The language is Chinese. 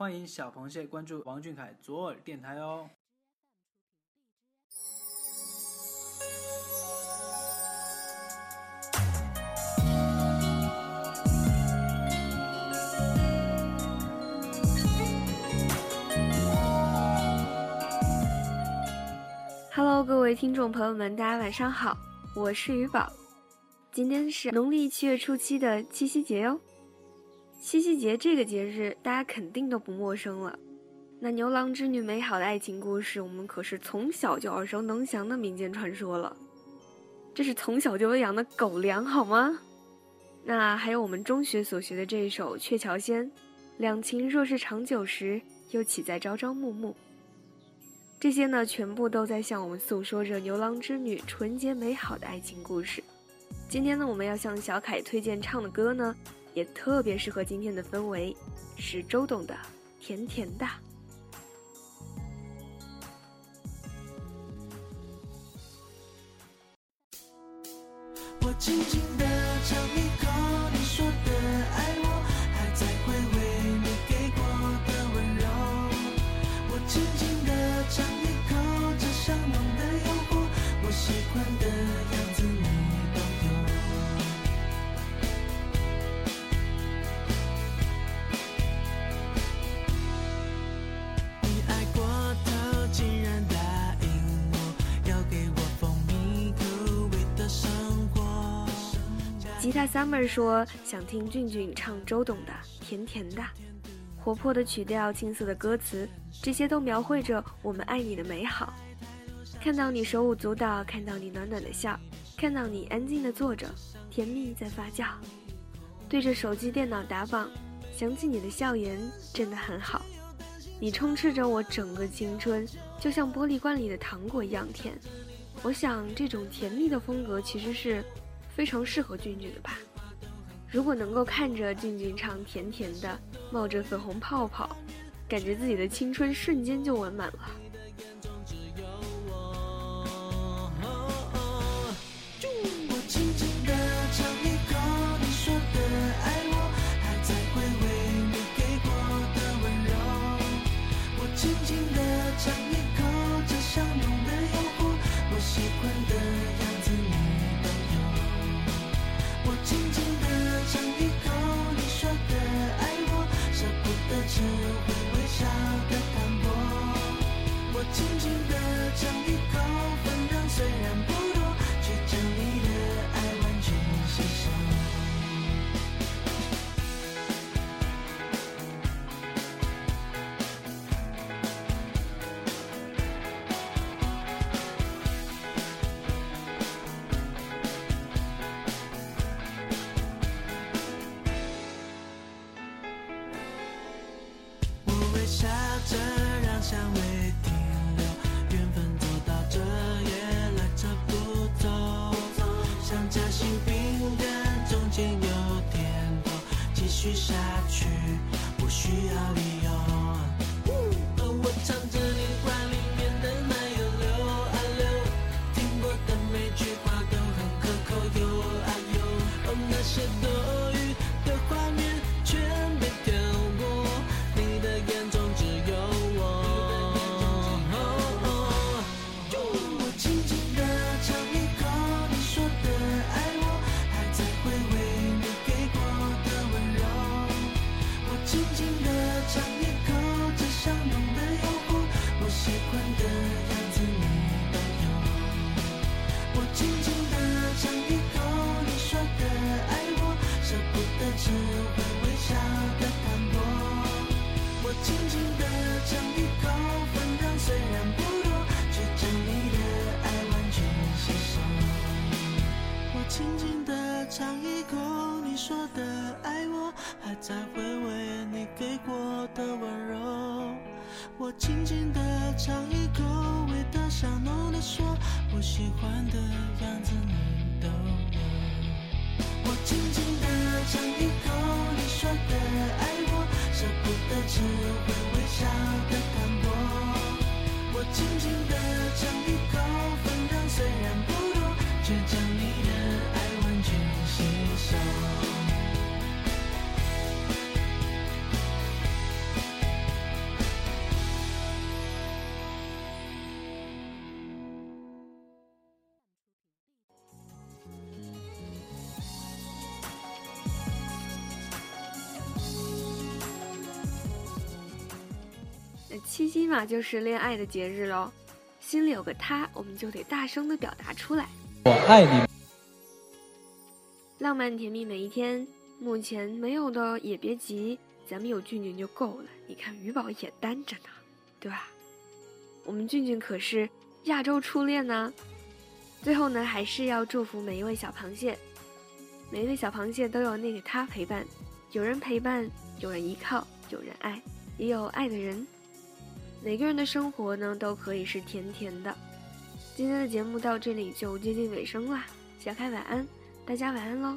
欢迎小螃蟹关注王俊凯左耳电台哦。Hello，各位听众朋友们，大家晚上好，我是鱼宝。今天是农历七月初七的七夕节哟。七夕节这个节日，大家肯定都不陌生了。那牛郎织女美好的爱情故事，我们可是从小就耳熟能详的民间传说了。这是从小就喂养的狗粮，好吗？那还有我们中学所学的这一首《鹊桥仙》，两情若是长久时，又岂在朝朝暮暮。这些呢，全部都在向我们诉说着牛郎织女纯洁美好的爱情故事。今天呢，我们要向小凯推荐唱的歌呢，也特别适合今天的氛围，是周董的《甜甜的》。我轻轻地尝一口你说的爱我，还在回味你给过的温柔。我轻轻地尝一口这香浓的诱惑，我喜欢的吉他 Summer 说想听俊俊唱周董的《甜甜的》，活泼的曲调，青涩的歌词，这些都描绘着我们爱你的美好。看到你手舞足蹈，看到你暖暖的笑，看到你安静的坐着，甜蜜在发酵。对着手机、电脑打榜，想起你的笑颜，真的很好。你充斥着我整个青春，就像玻璃罐里的糖果一样甜。我想这种甜蜜的风格其实是非常适合俊俊的吧。如果能够看着俊俊唱甜甜的，冒着粉红泡泡，感觉自己的青春瞬间就完满了。我轻轻地尝一口你说的爱我，还在回味你给过的温柔。我轻轻地尝一口这香浓许下说的爱我，还在回味你给过的温柔。我轻轻地尝一口，味道香浓的说，我喜欢的样子你都有。我轻轻地尝一口你说的爱我，舍不得只会微笑的淡薄。我轻轻地尝一口，七夕嘛，就是恋爱的节日喽。心里有个他，我们就得大声的表达出来。我爱你。浪漫甜蜜每一天，目前没有的也别急，咱们有俊俊就够了。你看鱼宝也单着呢，对吧？我们俊俊可是亚洲初恋呢。最后呢，还是要祝福每一位小螃蟹，每一位小螃蟹都有那个他陪伴，有人陪伴，有人依靠，有人爱，也有爱的人。每个人的生活呢，都可以是甜甜的。今天的节目到这里就接近尾声啦，小凯晚安，大家晚安喽。